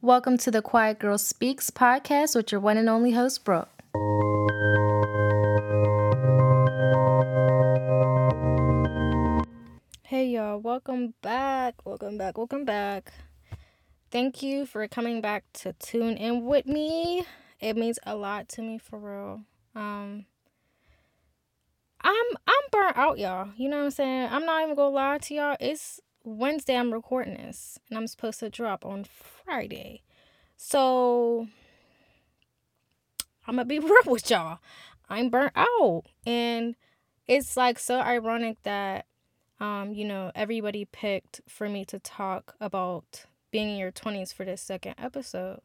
Welcome to the Quiet Girl Speaks podcast with your one and only host, Brooke. Hey, y'all. Welcome back. Welcome back. Welcome back. Thank you for coming back to tune in with me. It means a lot to me for real. Um, I'm I'm burnt out, y'all. You know what I'm saying? I'm not even gonna lie to y'all. It's Wednesday I'm recording this and I'm supposed to drop on Friday. So I'm gonna be real with y'all. I'm burnt out. And it's like so ironic that um, you know, everybody picked for me to talk about being in your 20s for this second episode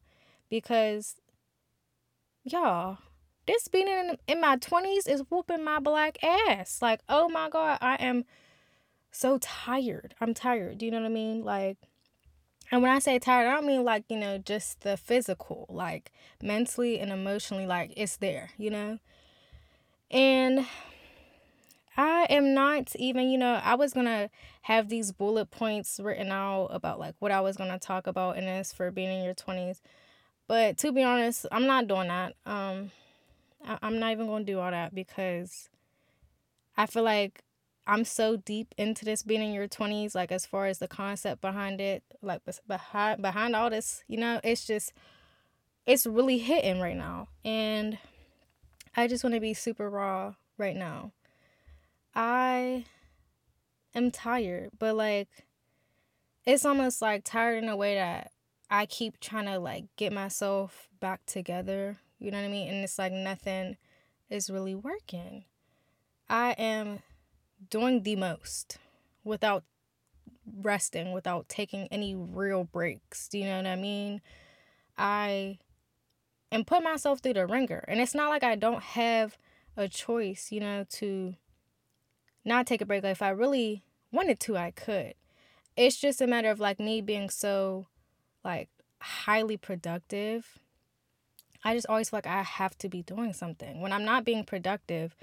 because y'all this being in, in my 20s is whooping my black ass like oh my god i am so tired. I'm tired. Do you know what I mean? Like, and when I say tired, I don't mean like, you know, just the physical, like mentally and emotionally, like it's there, you know? And I am not even, you know, I was going to have these bullet points written out about like what I was going to talk about in this for being in your 20s. But to be honest, I'm not doing that. Um, I- I'm not even going to do all that because I feel like I'm so deep into this being in your 20s, like as far as the concept behind it, like behind behind all this, you know, it's just it's really hitting right now. And I just want to be super raw right now. I am tired, but like it's almost like tired in a way that I keep trying to like get myself back together. You know what I mean? And it's like nothing is really working. I am doing the most without resting, without taking any real breaks. Do you know what I mean? I am put myself through the ringer. And it's not like I don't have a choice, you know, to not take a break. Like if I really wanted to, I could. It's just a matter of like me being so like highly productive. I just always feel like I have to be doing something. When I'm not being productive,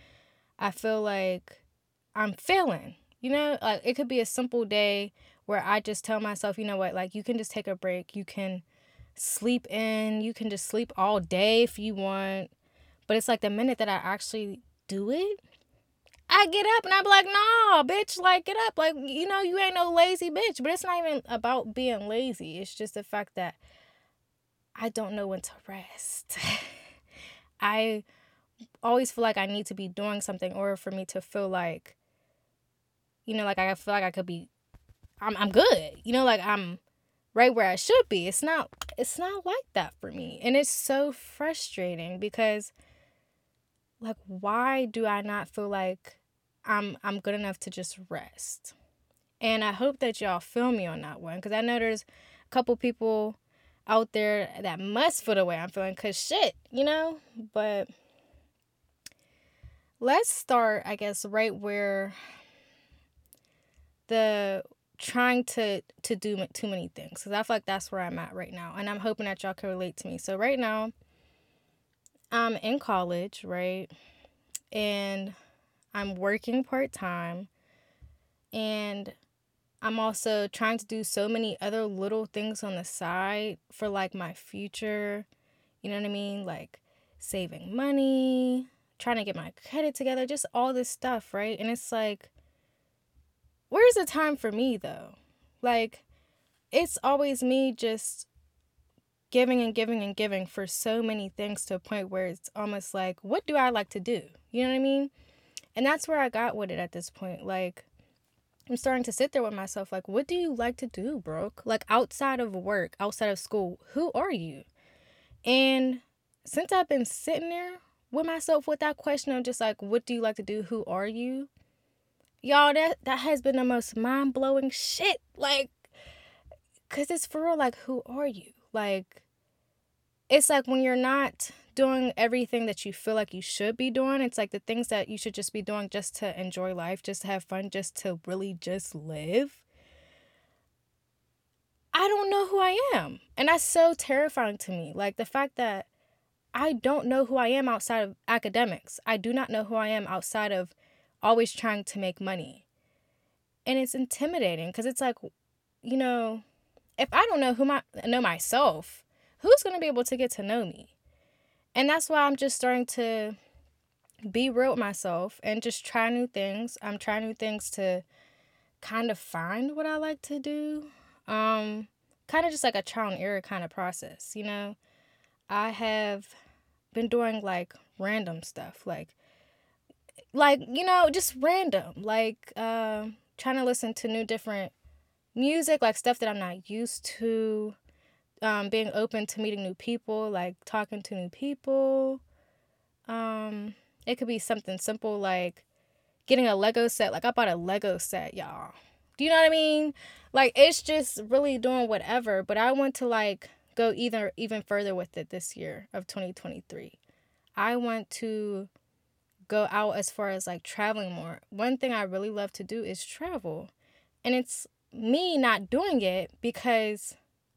I feel like I'm failing. You know, like it could be a simple day where I just tell myself, you know what, like you can just take a break. You can sleep in. You can just sleep all day if you want. But it's like the minute that I actually do it, I get up and I'm like, nah, bitch, like get up. Like, you know, you ain't no lazy bitch. But it's not even about being lazy. It's just the fact that I don't know when to rest. I always feel like I need to be doing something or for me to feel like you know, like I feel like I could be I'm I'm good. You know, like I'm right where I should be. It's not it's not like that for me. And it's so frustrating because like why do I not feel like I'm I'm good enough to just rest? And I hope that y'all feel me on that one cuz I know there's a couple people out there that must feel the way I'm feeling cuz shit, you know? But let's start I guess right where the trying to to do too many things because I feel like that's where I'm at right now, and I'm hoping that y'all can relate to me. So right now, I'm in college, right, and I'm working part time, and I'm also trying to do so many other little things on the side for like my future. You know what I mean? Like saving money, trying to get my credit together, just all this stuff, right? And it's like where's the time for me though? Like, it's always me just giving and giving and giving for so many things to a point where it's almost like, what do I like to do? You know what I mean? And that's where I got with it at this point. Like, I'm starting to sit there with myself, like, what do you like to do, bro? Like, outside of work, outside of school, who are you? And since I've been sitting there with myself with that question of just like, what do you like to do? Who are you? Y'all that that has been the most mind-blowing shit like because it's for real like who are you? Like it's like when you're not doing everything that you feel like you should be doing it's like the things that you should just be doing just to enjoy life just to have fun just to really just live. I don't know who i am and that's so terrifying to me like the fact that i don't know who i am outside of academics. I do not know who i am outside of always trying to make money. And it's intimidating because it's like, you know, if I don't know who my know myself, who's to be able to get to know me? And that's why I'm just starting to be real with myself and just try new things. I'm trying new things to kind of find what I like to do. Um kind of just like a trial and error kind of process, you know. I have been doing like random stuff, like like you know, just random, like uh, trying to listen to new different music, like stuff that I'm not used to. Um, being open to meeting new people, like talking to new people. Um, it could be something simple like getting a Lego set. Like I bought a Lego set, y'all. Do you know what I mean? Like it's just really doing whatever, but I want to like go either even further with it this year of 2023. I want to go out as far as like traveling more. One thing I really love to do is travel. And it's me not doing it because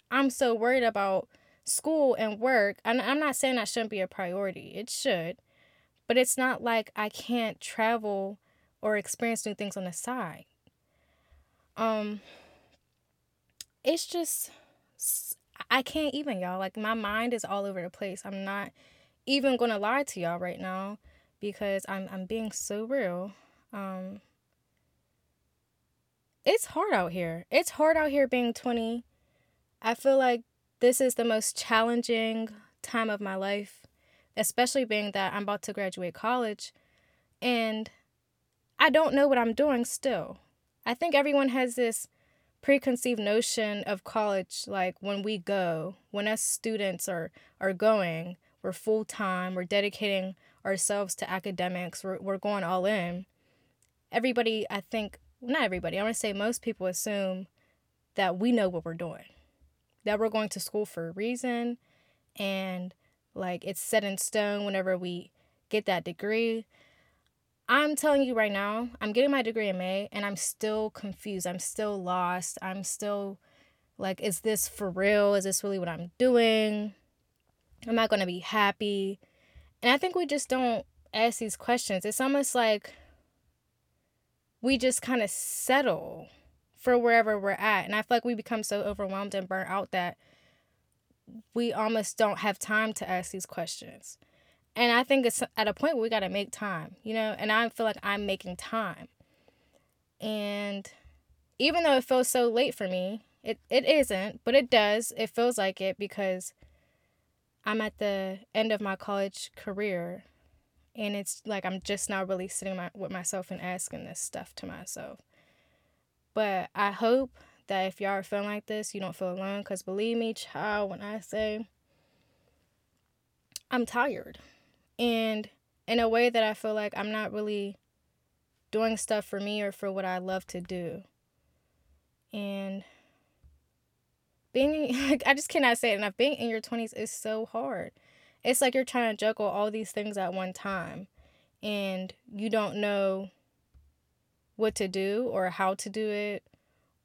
I'm so worried about school and work. And I'm not saying that shouldn't be a priority, it should. But it's not like I can't travel or experience new things on the side. Um, it's just, I can't even, y'all. Like, my mind is all over the place. I'm not even gonna lie to y'all right now because I'm, I'm being so real. Um, it's hard out here. It's hard out here being 20. I feel like this is the most challenging time of my life, especially being that I'm about to graduate college and I don't know what I'm doing still. I think everyone has this preconceived notion of college like when we go, when us students are are going, we're full time, we're dedicating ourselves to academics, we're, we're going all in. Everybody, I think, not everybody, I want to say most people assume that we know what we're doing, that we're going to school for a reason, and like it's set in stone whenever we get that degree. I'm telling you right now, I'm getting my degree in May and I'm still confused. I'm still lost. I'm still like, is this for real? Is this really what I'm doing? Am I going to be happy? And I think we just don't ask these questions. It's almost like we just kind of settle for wherever we're at. And I feel like we become so overwhelmed and burnt out that we almost don't have time to ask these questions. And I think it's at a point where we got to make time, you know? And I feel like I'm making time. And even though it feels so late for me, it, it isn't, but it does. It feels like it because I'm at the end of my college career. And it's like I'm just now really sitting my, with myself and asking this stuff to myself. But I hope that if y'all are feeling like this, you don't feel alone. Because believe me, child, when I say I'm tired and in a way that I feel like I'm not really doing stuff for me or for what I love to do. And being like I just cannot say it enough. Being in your 20s is so hard. It's like you're trying to juggle all these things at one time and you don't know what to do or how to do it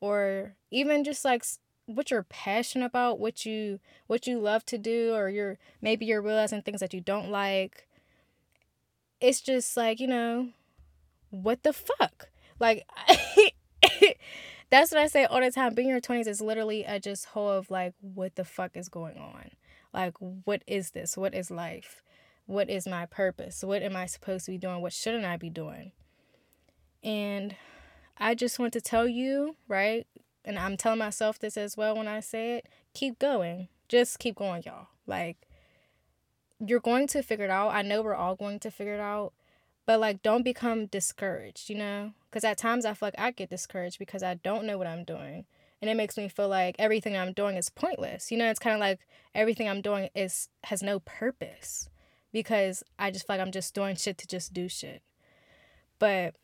or even just like what you're passionate about, what you what you love to do, or you're maybe you're realizing things that you don't like. It's just like, you know, what the fuck? Like that's what I say all the time. Being in your twenties is literally a just whole of like what the fuck is going on? Like what is this? What is life? What is my purpose? What am I supposed to be doing? What shouldn't I be doing? And I just want to tell you, right? and I'm telling myself this as well when I say it, keep going. Just keep going, y'all. Like, you're going to figure it out. I know we're all going to figure it out. But, like, don't become discouraged, you know? Because at times I feel like I get discouraged because I don't know what I'm doing. And it makes me feel like everything I'm doing is pointless. You know, it's kind of like everything I'm doing is has no purpose because I just feel like I'm just doing shit to just do shit. But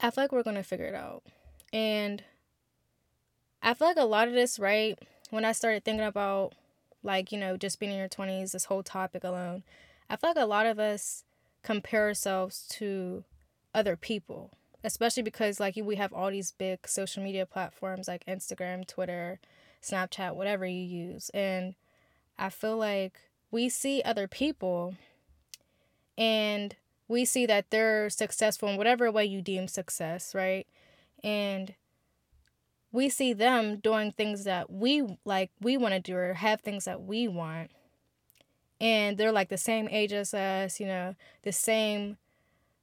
I feel like we're to figure it out. And I feel like a lot of this, right, when I started thinking about like, you know, just being in your 20s, this whole topic alone, I feel like a lot of us compare ourselves to other people, especially because like we have all these big social media platforms like Instagram, Twitter, Snapchat, whatever you use. And I feel like we see other people and we see that they're successful in whatever way you deem success, right? And we see them doing things that we like we want to do or have things that we want and they're like the same age as us you know the same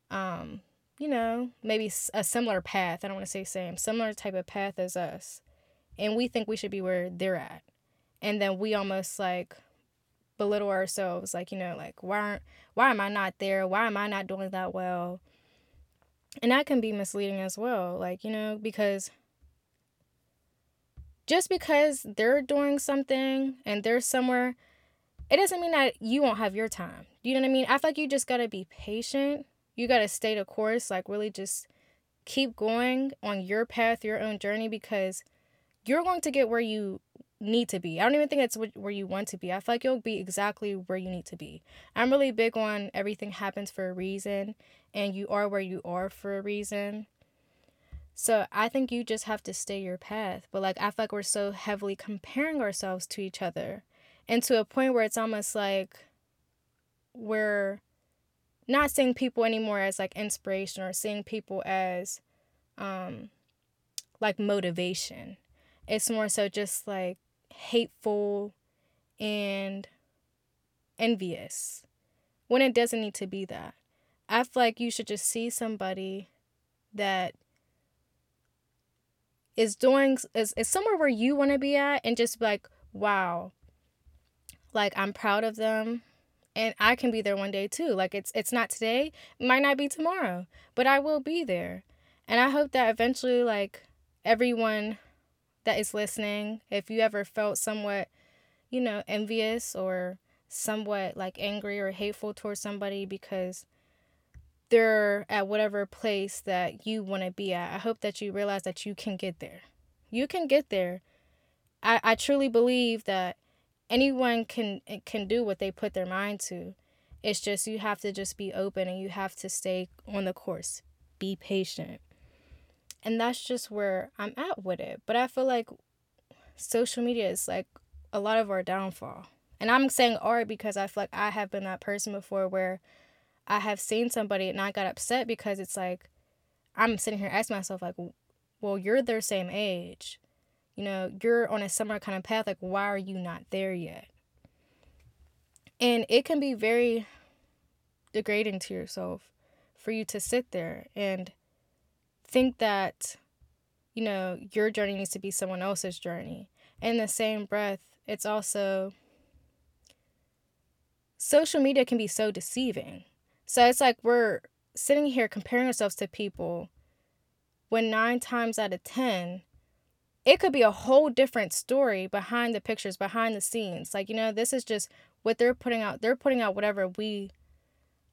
um you know maybe a similar path i don't want to say same similar type of path as us and we think we should be where they're at and then we almost like belittle ourselves like you know like why aren't why am i not there? Why am i not doing that well? And that can be misleading as well like you know because just because they're doing something and they're somewhere, it doesn't mean that you won't have your time. You know what I mean? I feel like you just gotta be patient. You gotta stay the course, like really just keep going on your path, your own journey, because you're going to get where you need to be. I don't even think it's where you want to be. I feel like you'll be exactly where you need to be. I'm really big on everything happens for a reason, and you are where you are for a reason. So I think you just have to stay your path. But like I feel like we're so heavily comparing ourselves to each other and to a point where it's almost like we're not seeing people anymore as like inspiration or seeing people as um like motivation. It's more so just like hateful and envious when it doesn't need to be that. I feel like you should just see somebody that is doing is, is somewhere where you want to be at and just like wow like i'm proud of them and i can be there one day too like it's it's not today might not be tomorrow but i will be there and i hope that eventually like everyone that is listening if you ever felt somewhat you know envious or somewhat like angry or hateful towards somebody because they're at whatever place that you want to be at. I hope that you realize that you can get there. You can get there. I, I truly believe that anyone can can do what they put their mind to. It's just you have to just be open and you have to stay on the course. Be patient. And that's just where I'm at with it. But I feel like social media is like a lot of our downfall. And I'm saying art because I feel like I have been that person before where I have seen somebody and I got upset because it's like I'm sitting here asking myself like, well, you're their same age. You know, you're on a similar kind of path. Like, why are you not there yet? And it can be very degrading to yourself for you to sit there and think that, you know, your journey needs to be someone else's journey. In the same breath, it's also social media can be so deceiving so it's like we're sitting here comparing ourselves to people when nine times out of 10, it could be a whole different story behind the pictures, behind the scenes. Like, you know, this is just what they're putting out. They're putting out whatever we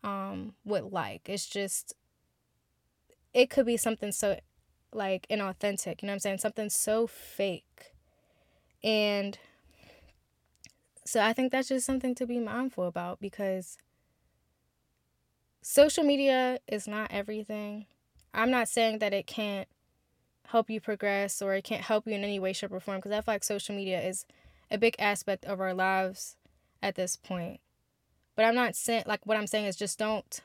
um would like. It's just it could be something so like inauthentic, you know what I'm saying? Something so fake. And so I think that's just something to be mindful about because social media is not everything. I'm not saying that it can't help you progress or it can't help you in any way, shape, or form because I feel like social media is a big aspect of our lives at this point. But I'm not saying, like, what I'm saying is just don't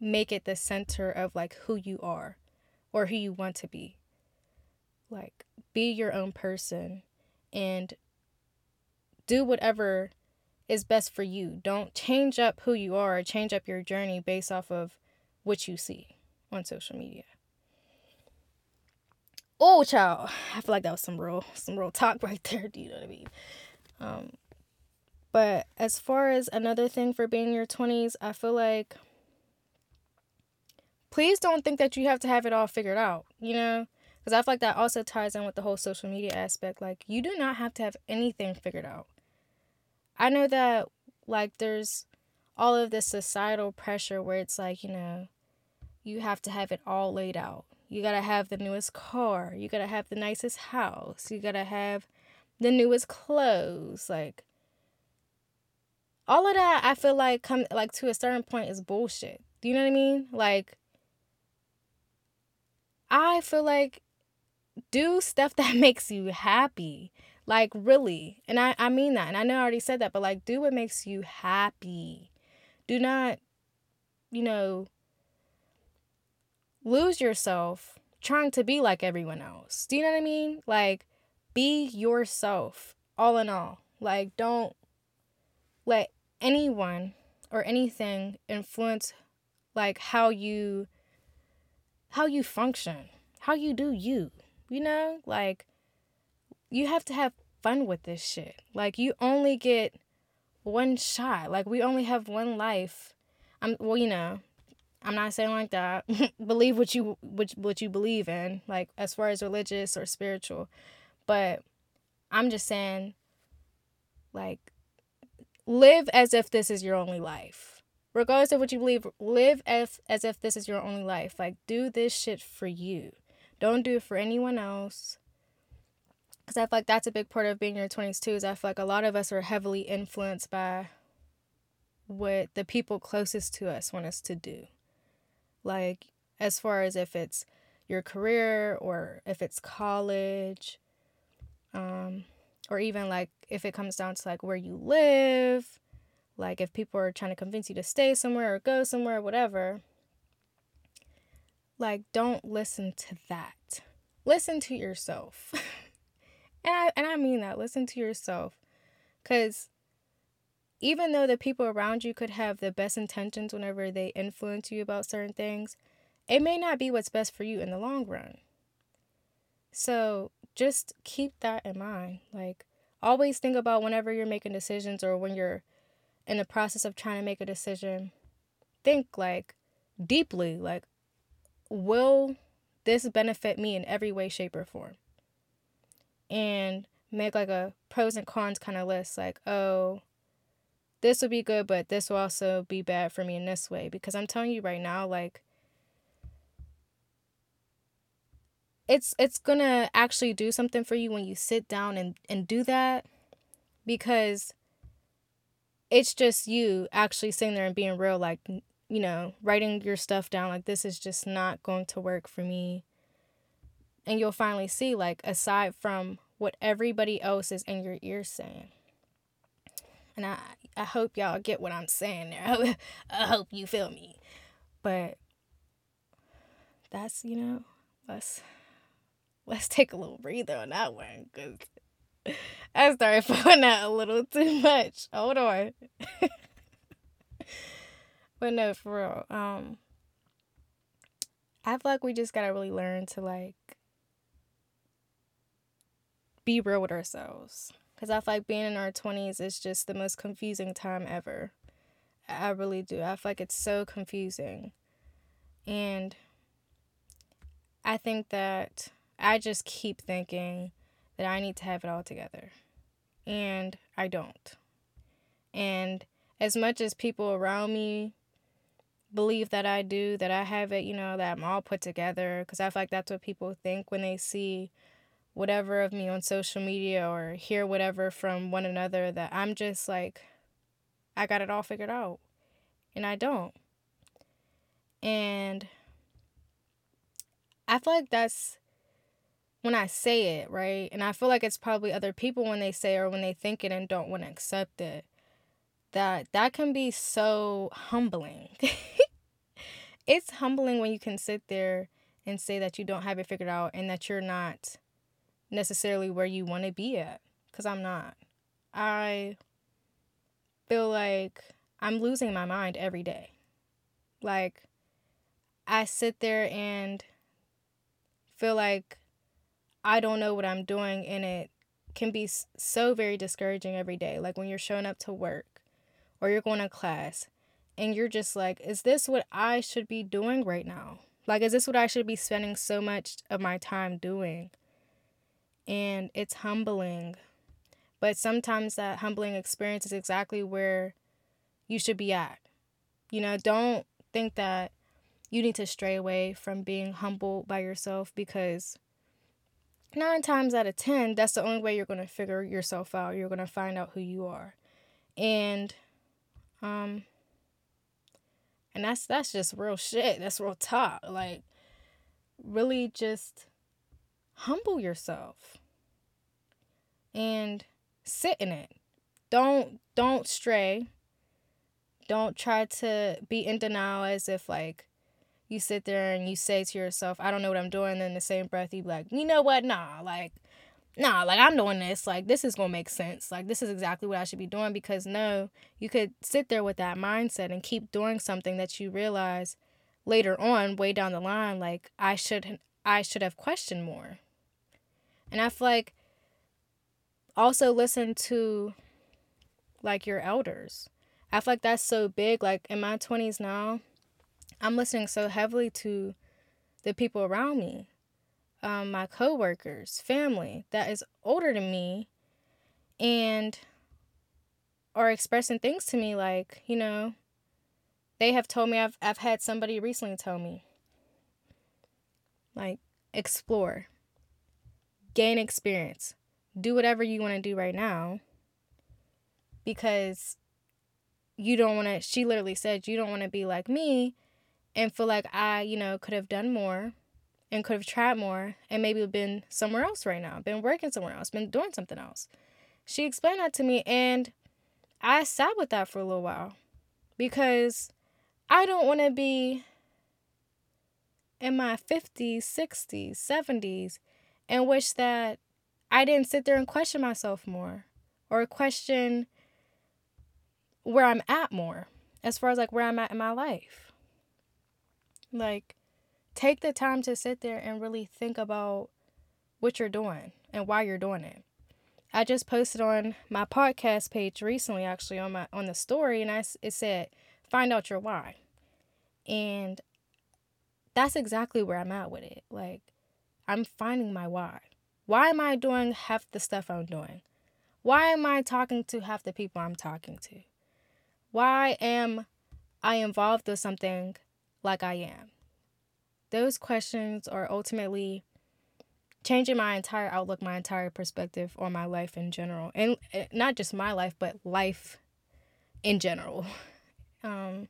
make it the center of like who you are or who you want to be. Like, be your own person and do whatever is best for you. Don't change up who you are, change up your journey based off of what you see on social media. Oh, child, I feel like that was some real, some real talk right there. Do you know what I mean? Um, but as far as another thing for being in your twenties, I feel like please don't think that you have to have it all figured out. You know, because I feel like that also ties in with the whole social media aspect. Like you do not have to have anything figured out. I know that like there's all of this societal pressure where it's like, you know, you have to have it all laid out. You got to have the newest car, you got to have the nicest house, you got to have the newest clothes, like all of that I feel like come like to a certain point is bullshit. Do you know what I mean? Like I feel like do stuff that makes you happy. Like, really. And I, I mean that. And I know I already said that, but like, do what makes you happy. Do not, you know, lose yourself trying to be like everyone else. Do you know what I mean? Like be yourself all in all. Like don't let anyone or anything influence like how you how you function, how you do you. You know? Like you have to have fun with this shit. Like you only get one shot. Like we only have one life. I'm well, you know, I'm not saying like that. believe what you what, what you believe in, like as far as religious or spiritual. But I'm just saying like live as if this is your only life. Regardless of what you believe, live as as if this is your only life. Like do this shit for you. Don't do it for anyone else because I feel like that's a big part of being in your 20s too is I feel like a lot of us are heavily influenced by what the people closest to us want us to do. Like as far as if it's your career or if it's college um or even like if it comes down to like where you live, like if people are trying to convince you to stay somewhere or go somewhere or whatever. Like don't listen to that. Listen to yourself. And I and I mean that. Listen to yourself. Cuz even though the people around you could have the best intentions whenever they influence you about certain things, it may not be what's best for you in the long run. So, just keep that in mind. Like always think about whenever you're making decisions or when you're in the process of trying to make a decision, think like deeply like will this benefit me in every way shape or form? and make like a pros and cons kind of list like oh this would be good but this will also be bad for me in this way because i'm telling you right now like it's it's gonna actually do something for you when you sit down and and do that because it's just you actually sitting there and being real like you know writing your stuff down like this is just not going to work for me. And you'll finally see like aside from what everybody else is in your ear saying and i i hope y'all get what i'm saying there. I hope you feel me. But that's you know let's let's take a little breather on that one because i started falling out a little too much. Hold on. But no for real um i feel like we just gotta really learn to like be real with ourselves. Because I feel like being in our 20s is just the most confusing time ever. I really do. I feel like it's so confusing. And I think that I just keep thinking that I need to have it all together. And I don't. And as much as people around me believe that I do, that I have it, you know, that I'm all put together, because I feel like that's what people think when they see whatever of me on social media or hear whatever from one another that I'm just like, I got it all figured out. And I don't. And I feel like that's when I say it, right? And I feel like it's probably other people when they say or when they think it and don't want to accept it. That that can be so humbling. it's humbling when you can sit there and say that you don't have it figured out and that you're not necessarily where you want to be at because I'm not. I feel like I'm losing my mind every day. Like, I sit there and feel like I don't know what I'm doing, and it can be so very discouraging every day. Like, when you're showing up to work or you're going to class and you're just like, is this what I should be doing right now? Like, is this what I should be spending so much of my time doing? And it's humbling. But sometimes that humbling experience is exactly where you should be at. You know, don't think that you need to stray away from being humble by yourself because nine times out of ten, that's the only way you're going to figure yourself out. You're going to find out who you are. And, um, and that's that's just real shit. That's real talk. Like, really just humble yourself and sit in it. Don't don't stray. Don't try to be in denial as if like you sit there and you say to yourself, I don't know what I'm doing. In the same breath, you be like, you know what? Nah, like, nah, like I'm doing this. Like, this is to make sense. Like, this is exactly what I should be doing. Because no, you could sit there with that mindset and keep doing something that you realize later on, way down the line, like, I should, I should have questioned more. And I feel like also listen to like your elders. I feel like that's so big. Like in my 20s now, I'm listening so heavily to the people around me, um, my coworkers, family that is older than me, and are expressing things to me like, you know, they have told me I've I've had somebody recently tell me like explore, gain experience, do whatever you want to do right now because you don't want to she literally said you don't want to be like me and feel like I, you know, could have done more and could have tried more and maybe been somewhere else right now, been working somewhere else, been doing something else. She explained that to me and I sat with that for a little while because I don't want to be in my 50s, 60s, 70s and wish that I didn't sit there and question myself more or question where I'm at more as far as like where I'm at in my life. Like, take the time to sit there and really think about what you're doing and why you're doing it. I just posted on my podcast page recently, actually on my on the story, and I it said, "Find out your why," and that's exactly where I'm at with it. Like, I'm finding my why. Why am I doing half the stuff I'm doing? Why am I talking to half the people I'm talking to? Why am I involved with something like I am? Those questions are ultimately changing my entire outlook, my entire perspective on my life in general. And eh, not just my life, but life in general. Um,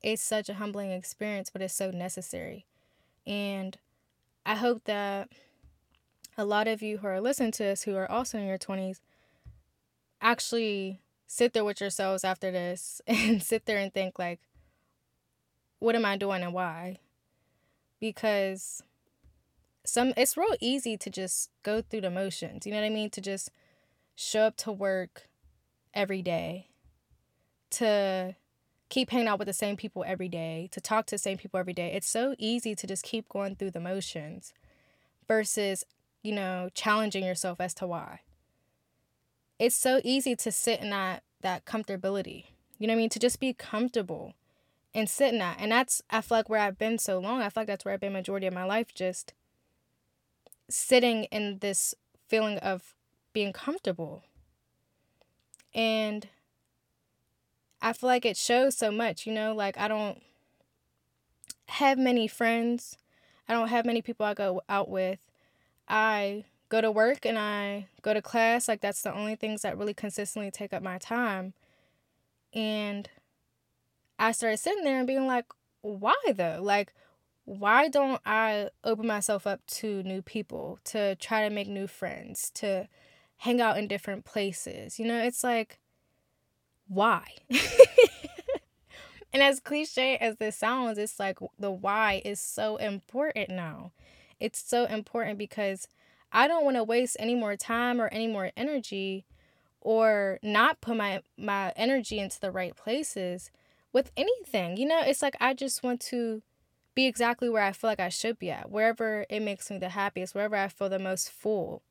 it's such a humbling experience, but it's so necessary. And I hope that a lot of you who are listening to this who are also in your 20s actually sit there with yourselves after this and sit there and think like what am I doing and why? Because some it's real easy to just go through the motions. You know what I mean? To just show up to work every day. To keep hanging out with the same people every day, to talk to the same people every day. It's so easy to just keep going through the motions versus, you know, challenging yourself as to why it's so easy to sit in that that comfortability. You know what I mean? To just be comfortable and sit in that. And that's I feel like where I've been so long. I feel like that's where I've been majority of my life, just sitting in this feeling of being comfortable. And I feel like it shows so much, you know, like I don't have many friends. I don't have many people I go out with. I go to work and I go to class. Like, that's the only things that really consistently take up my time. And I started sitting there and being like, why though? Like, why don't I open myself up to new people, to try to make new friends, to hang out in different places? You know, it's like, why? and as cliche as this sounds, it's like the why is so important now. It's so important because I don't want to waste any more time or any more energy or not put my my energy into the right places with anything. You know, it's like I just want to be exactly where I feel like I should be at, wherever it makes me the happiest, wherever I feel the most full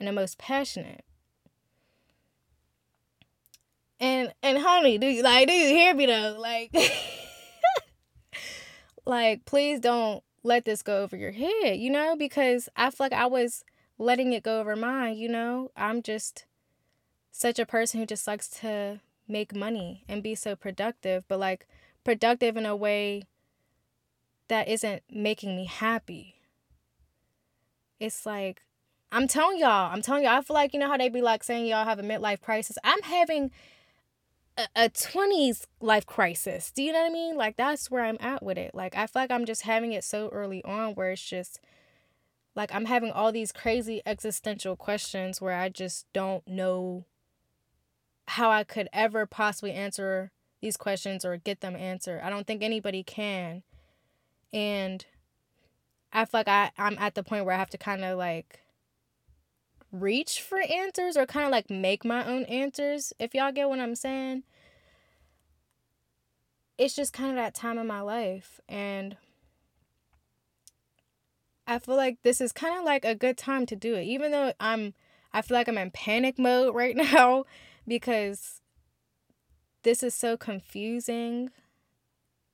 and the most passionate. And and honey, do you like do you hear me though? Like like please don't let this go over your head, you know, because I feel like I was letting it go over mine, you know. I'm just such a person who just likes to make money and be so productive, but like productive in a way that isn't making me happy. It's like I'm telling y'all, I'm telling y'all, I feel like you know how they be like saying y'all have a midlife crisis. I'm having a, a 20s life crisis. Do you know what I mean? Like that's where I'm at with it. Like I feel like I'm just having it so early on where it's just like I'm having all these crazy existential questions where I just don't know how I could ever possibly answer these questions or get them answered. I don't think anybody can. And I feel like I, I'm at the point where I have to kind of like reach for answers or kind of like make my own answers, if y'all get what I'm saying. It's just kind of that time in my life. And I feel like this is kind of like a good time to do it, even though I'm, I feel like I'm in panic mode right now because this is so confusing.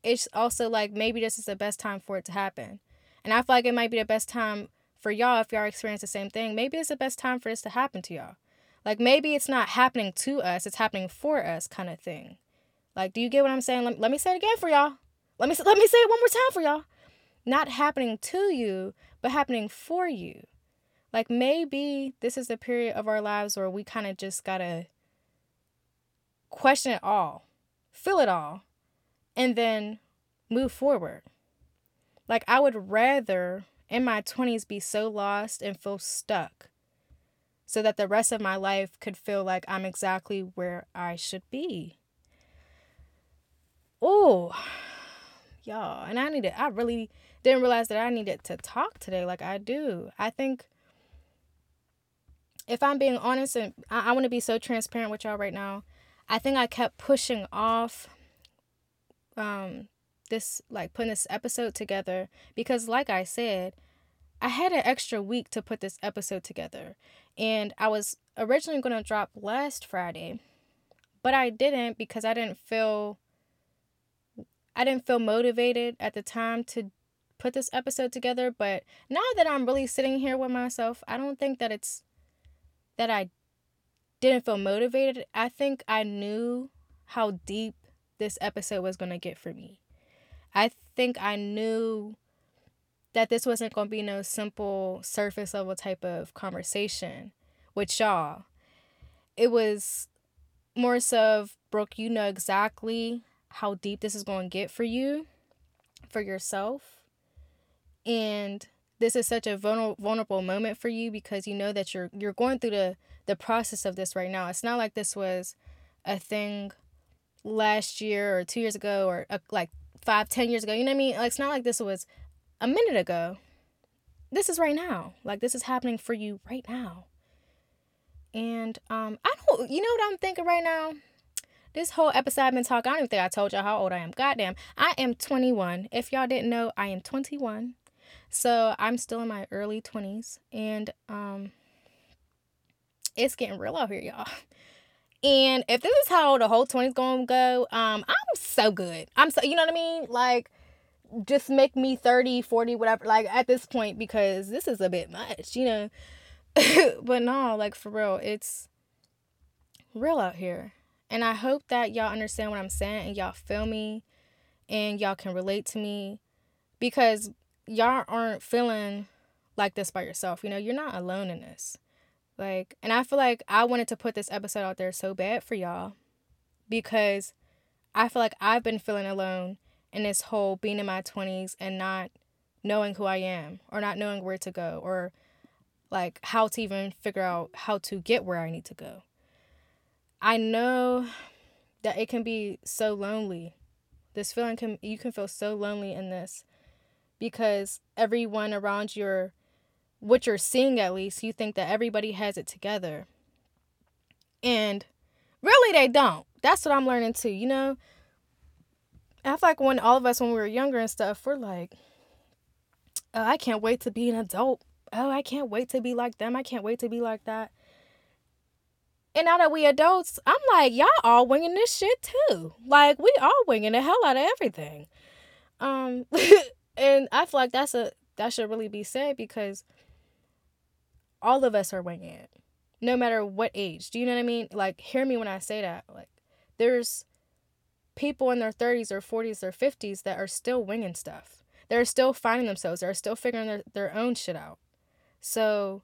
It's also like maybe this is the best time for it to happen. And I feel like it might be the best time for y'all if y'all experience the same thing. Maybe it's the best time for this to happen to y'all. Like maybe it's not happening to us, it's happening for us kind of thing. Like, do you get what I'm saying? Let, let me say it again for y'all. Let me let me say it one more time for y'all. Not happening to you, but happening for you. Like maybe this is the period of our lives where we kind of just gotta question it all, feel it all, and then move forward. Like, I would rather in my 20s be so lost and feel stuck so that the rest of my life could feel like I'm exactly where I should be. Oh, y'all. And I needed, I really didn't realize that I needed to talk today like I do. I think if I'm being honest and I, I want to be so transparent with y'all right now, I think I kept pushing off um this like putting this episode together because like I said, I had an extra week to put this episode together. And I was originally going to drop last Friday, but I didn't because I didn't feel I didn't feel motivated at the time to put this episode together, but now that I'm really sitting here with myself, I don't think that it's that I didn't feel motivated. I think I knew how deep this episode was going to get for me. I think I knew that this wasn't going to be no simple surface level type of conversation with y'all. It was more so of, Brooke, you know exactly how deep this is going to get for you, for yourself. And this is such a vulnerable moment for you because you know that you're you're going through the the process of this right now. It's not like this was a thing last year or two years ago or uh, like five, ten years ago. You know what I mean? Like, it's not like this was a minute ago. This is right now. Like this is happening for you right now. And um, I don't. You know what I'm thinking right now? This whole episode I've been talking. I don't even think I told y'all how old I am. Goddamn, I am 21. If y'all didn't know, I am 21. So I'm still in my early 20s, and um, it's getting real out here, y'all. And if this is how the whole 20s gonna go, um, I'm so good. I'm so you know what I mean? Like just make me 30, 40, whatever, like at this point, because this is a bit much, you know. but no, like for real, it's real out here. And I hope that y'all understand what I'm saying and y'all feel me and y'all can relate to me because y'all aren't feeling like this by yourself. You know, you're not alone in this. Like, and I feel like I wanted to put this episode out there so bad for y'all because I feel like I've been feeling alone in this whole being in my 20s and not knowing who I am or not knowing where to go or like how to even figure out how to get where I need to go. I know that it can be so lonely. This feeling can you can feel so lonely in this because everyone around you are what you're seeing at least you think that everybody has it together. And really they don't. That's what I'm learning too, you know? I feel like when all of us when we were younger and stuff, we're like, oh, I can't wait to be an adult. Oh, I can't wait to be like them. I can't wait to be like that. And now that we adults, I'm like, y'all all winging this shit too. Like we all winging the hell out of everything. Um, and I feel like that's a that should really be said because all of us are winging it, no matter what age. Do you know what I mean? Like, hear me when I say that. Like, there's people in their 30s or 40s or 50s that are still winging stuff. They're still finding themselves. They're still figuring their, their own shit out. So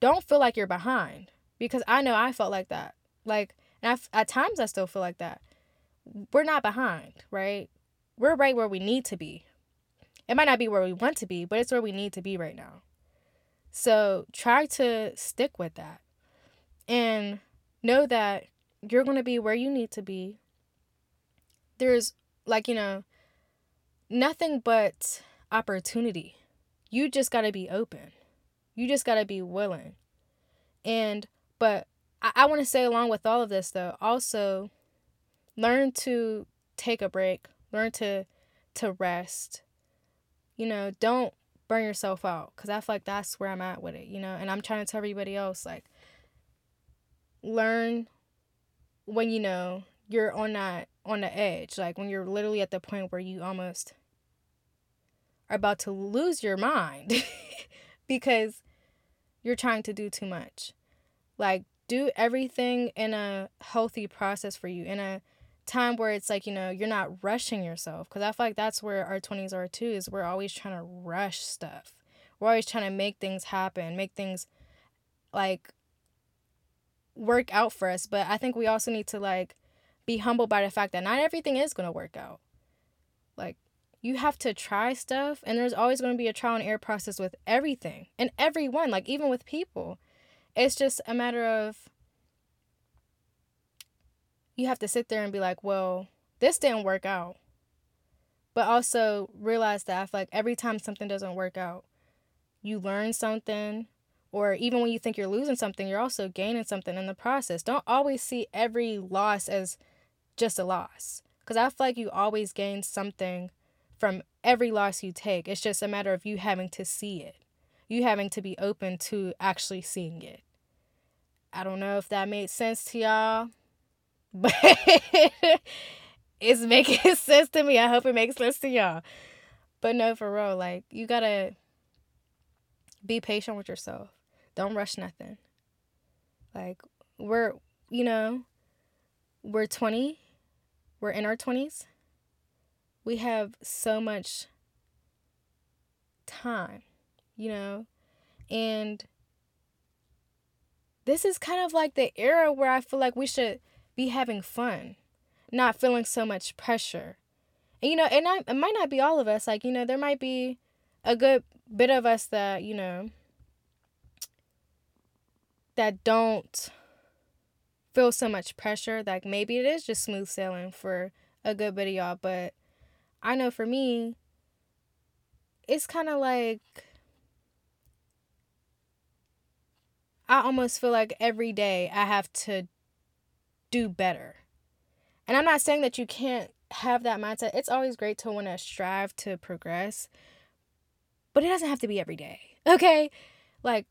don't feel like you're behind because I know I felt like that. Like, and I, at times I still feel like that. We're not behind, right? We're right where we need to be. It might not be where we want to be, but it's where we need to be right now. So try to stick with that and know that you're going to be where you need to be there's like you know nothing but opportunity. You just got to be open. You just got to be willing. And, but I, I want to say, along with all of this, though, also learn to take a break, learn to, to rest. You know, don't burn yourself out because I feel like that's where I'm at with it, you know, and I'm trying to tell everybody else, like, learn when you know you're on that on the edge like when you're literally at the point where you almost are about to lose your mind because you're trying to do too much. Like do everything in a healthy process for you in a time where it's like you know you're not rushing yourself because i feel like that's where our 20s are too is we're always trying to rush stuff we're always trying to make things happen make things like work out for us. But I think we also need to like be humble by the fact that not everything is going to work out. Like you have to try stuff and there's always going to be a trial and error process with everything and everyone, like even with people. It's just a matter of you have to sit there and be like, well, this didn't work out. But also realize that I feel like every time something doesn't work out, you learn something, or even when you think you're losing something, you're also gaining something in the process. Don't always see every loss as just a loss. Because I feel like you always gain something from every loss you take. It's just a matter of you having to see it, you having to be open to actually seeing it. I don't know if that made sense to y'all, but it's making sense to me. I hope it makes sense to y'all. But no, for real, like, you gotta be patient with yourself. Don't rush nothing. Like we're, you know, we're 20. We're in our 20s. We have so much time, you know? And this is kind of like the era where I feel like we should be having fun, not feeling so much pressure. And, you know, and I, it might not be all of us. Like, you know, there might be a good bit of us that, you know, that don't feel so much pressure. Like maybe it is just smooth sailing for a good bit of y'all, but I know for me, it's kind of like I almost feel like every day I have to do better. And I'm not saying that you can't have that mindset. It's always great to want to strive to progress, but it doesn't have to be every day. Okay? Like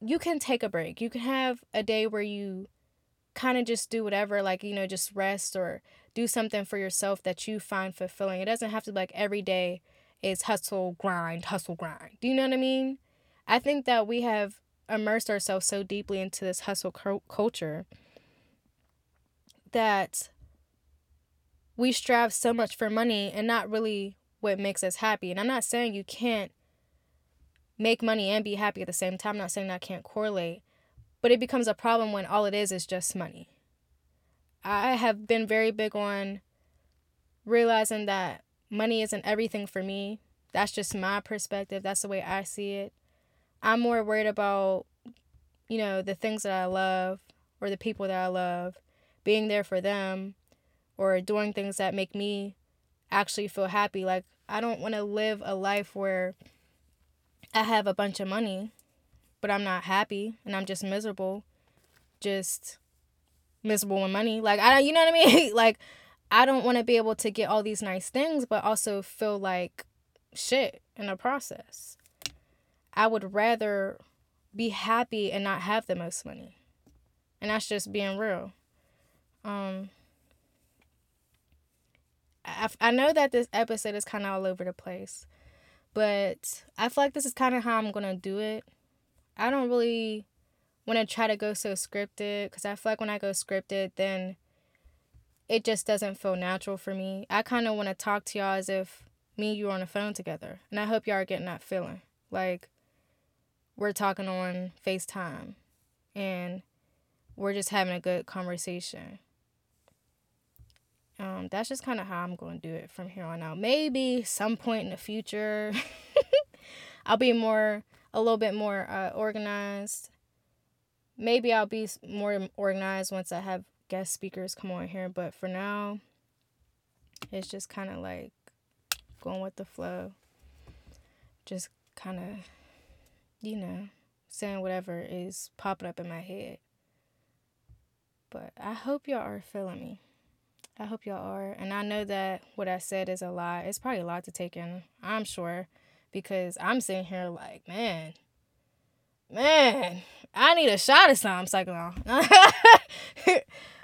you can take a break. You can have a day where you kind of just do whatever, like, you know, just rest or do something for yourself that you find fulfilling. It doesn't have to be like every day is hustle, grind, hustle, grind. Do you know what I mean? I think that we have immersed ourselves so deeply into this hustle culture that we strive so much for money and not really what makes us happy. And I'm not saying you can't make money and be happy at the same time. I'm not saying that can't correlate, but it becomes a problem when all it is is just money. I have been very big on realizing that money isn't everything for me. That's just my perspective. That's the way I see it. I'm more worried about, you know, the things that I love or the people that I love, being there for them or doing things that make me actually feel happy. Like, I don't want to live a life where I have a bunch of money, but I'm not happy and I'm just miserable. Just miserable with money. Like I don't, you know what I mean? like I don't want to be able to get all these nice things but also feel like shit in the process. I would rather be happy and not have the most money. And that's just being real. Um I, I know that this episode is kind of all over the place. But I feel like this is kind of how I'm going to do it. I don't really want to try to go so scripted because I feel like when I go scripted, then it just doesn't feel natural for me. I kind of want to talk to y'all as if me and you are on the phone together. And I hope y'all are getting that feeling. Like we're talking on FaceTime and we're just having a good conversation um, that's just kind of how I'm going to do it from here on out. Maybe some point in the future, I'll be more, a little bit more uh, organized. Maybe I'll be more organized once I have guest speakers come on here. But for now, it's just kind of like going with the flow. Just kind of, you know, saying whatever is popping up in my head. But I hope y'all are feeling me. I hope y'all are. And I know that what I said is a lot. It's probably a lot to take in, I'm sure, because I'm sitting here like, man, man, I need a shot of something, Cyclone.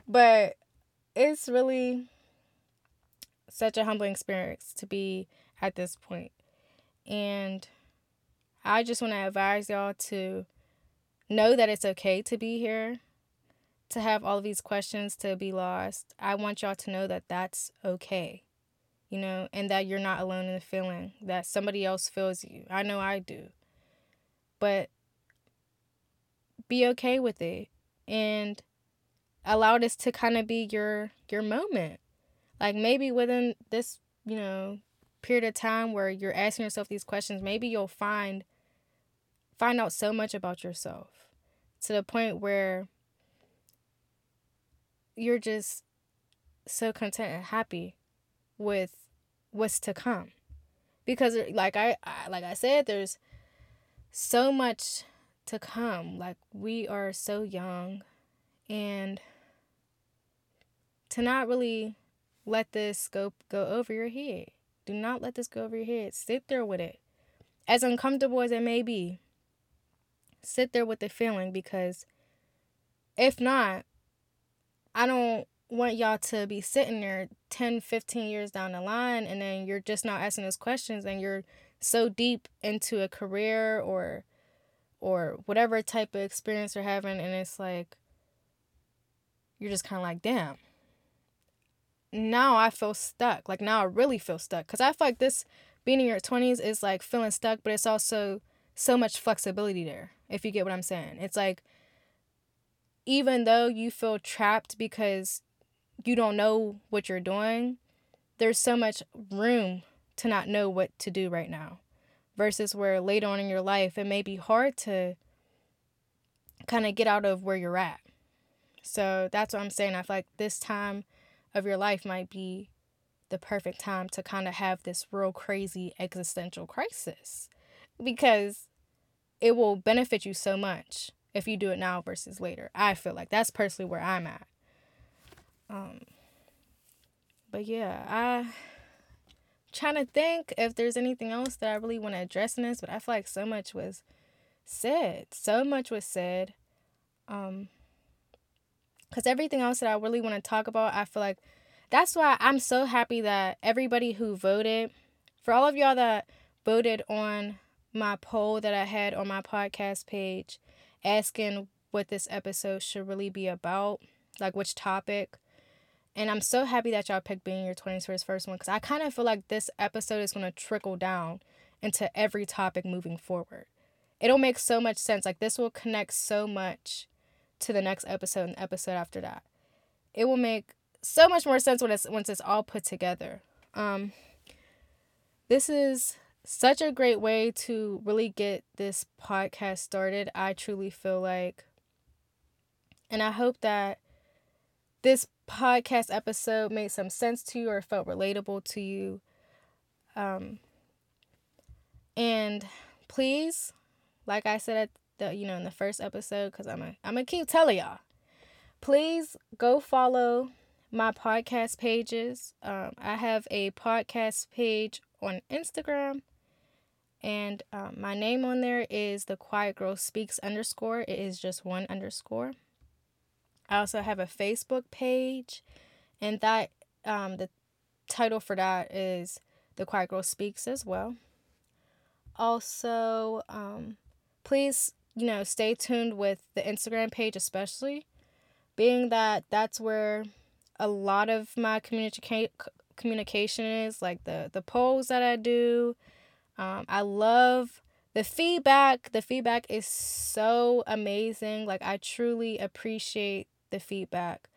but it's really such a humbling experience to be at this point. And I just want to advise y'all to know that it's okay to be here, to have all of these questions, to be lost. I want y'all to know that that's okay, you know, and that you're not alone in the feeling, that somebody else feels you. I know I do. But be okay with it and allow this to kind of be your your moment like maybe within this, you know, period of time where you're asking yourself these questions, maybe you'll find find out so much about yourself to the point where you're just so content and happy with what's to come because uh, like I, I like i said there's so much to come like we are so young and to not really let this go go over your head. Do not let this go over your head. Sit there with it. As uncomfortable as it may be, sit there with the feeling because if not, I don't want y'all to be sitting there 10, 15 years down the line and then you're just not asking those questions and you're so deep into a career or or whatever type of experience you're having and it's like you're just kind of like, "Damn, now I feel stuck. Like now I really feel stuck because I feel like this being in your 20s is like feeling stuck, but it's also so much flexibility there, if you get what I'm saying. It's like even though you feel trapped because you don't know what you're doing, there's so much room to not know what to do right now. Versus where later on in your life, it may be hard to kind of get out of where you're at. So that's what I'm saying. I feel like this time of your life might be the perfect time to kind of have this real crazy existential crisis because it will benefit you so much if you do it now versus later. I feel like that's personally where I'm at. Um but yeah, I trying to think if there's anything else that I really want to address in this, but I feel like so much was said. So much was said. Um because everything else that I really want to talk about, I feel like that's why I'm so happy that everybody who voted, for all of y'all that voted on my poll that I had on my podcast page, asking what this episode should really be about, like which topic. And I'm so happy that y'all picked being your 20s for his first one because I kind of feel like this episode is going to trickle down into every topic moving forward. It'll make so much sense. Like, this will connect so much to the next episode and episode after that. It will make so much more sense when it's once it's all put together. Um, this is such a great way to really get this podcast started. I truly feel like, and I hope that this podcast episode made some sense to you or felt relatable to you. Um, and please, like I said at the you know in the first episode because I'm a, I'm gonna keep telling y'all. Please go follow my podcast pages. Um, I have a podcast page on Instagram, and um, my name on there is the Quiet Girl Speaks underscore. It is just one underscore. I also have a Facebook page, and that um, the title for that is the Quiet Girl Speaks as well. Also, um, please you know, stay tuned with the Instagram page, especially being that that's where a lot of my communica- communication is like the the polls that I do. Um, I love the feedback. The feedback is so amazing. Like I truly appreciate the feedback.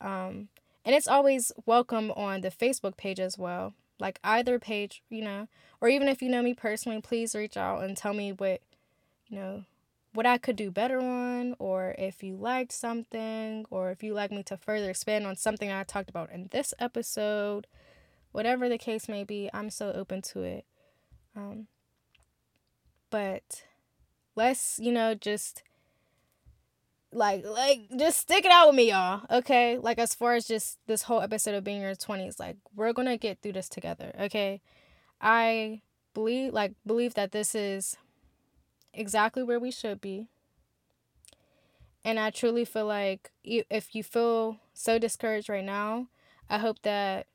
Um, and it's always welcome on the Facebook page as well. Like either page, you know, or even if you know me personally, please reach out and tell me what, you know, what I could do better on, or if you liked something, or if you like me to further expand on something I talked about in this episode, whatever the case may be, I'm so open to it. Um, but let's, you know, just like like just stick it out with me y'all okay? Like as far as just this whole episode of being your 20s like we're gonna get through this together okay? I believe like believe that this is exactly where we should be. And i truly feel like if you feel so discouraged right now i hope that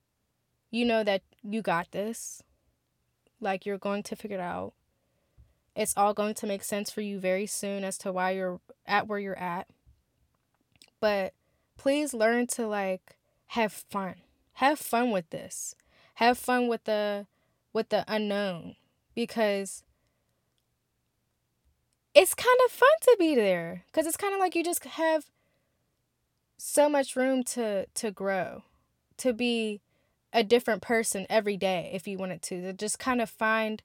you know that you got this like you're going to figure it out it's all going to make sense for you very soon as to why you're at where you're at. But please learn to like have fun. Have fun with this. Have fun with the with the unknown because it's kind of fun to be there cuz it's kind of like you just have so much room to to grow, to be a different person every day if you wanted to. To just kind of find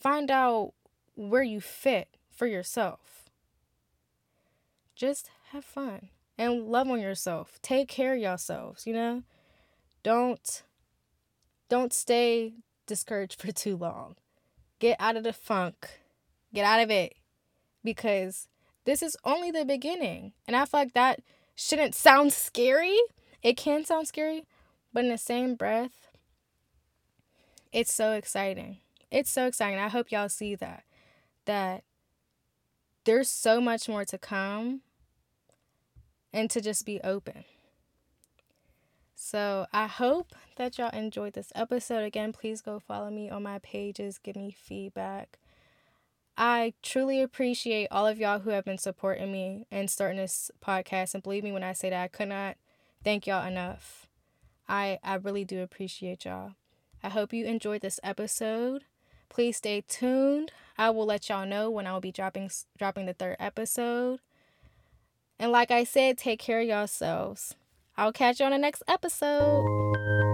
Find out where you fit for yourself. Just have fun and love on yourself. Take care of yourselves, you know? Don't don't stay discouraged for too long. Get out of the funk. Get out of it because this is only the beginning. And I feel like that shouldn't sound scary. It can sound scary, but in the same breath, it's so exciting it's so exciting. I hope y'all see that. That there's so much more to come and to just be open. So I hope that y'all enjoyed this episode. Again, please go follow me on my pages, give me feedback. I truly appreciate all of y'all who have been supporting me and starting this podcast. And believe me when I say that I could not thank y'all enough. I I really do appreciate y'all. I hope you enjoyed this episode. Please stay tuned. I will let y'all know when I will be dropping dropping the third episode. And like I said, take care of yourselves. I'll catch you on the next episode.